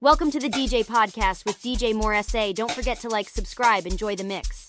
Welcome to the DJ podcast with DJ More SA. Don't forget to like, subscribe, enjoy the mix.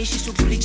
Deixe isso brilhar.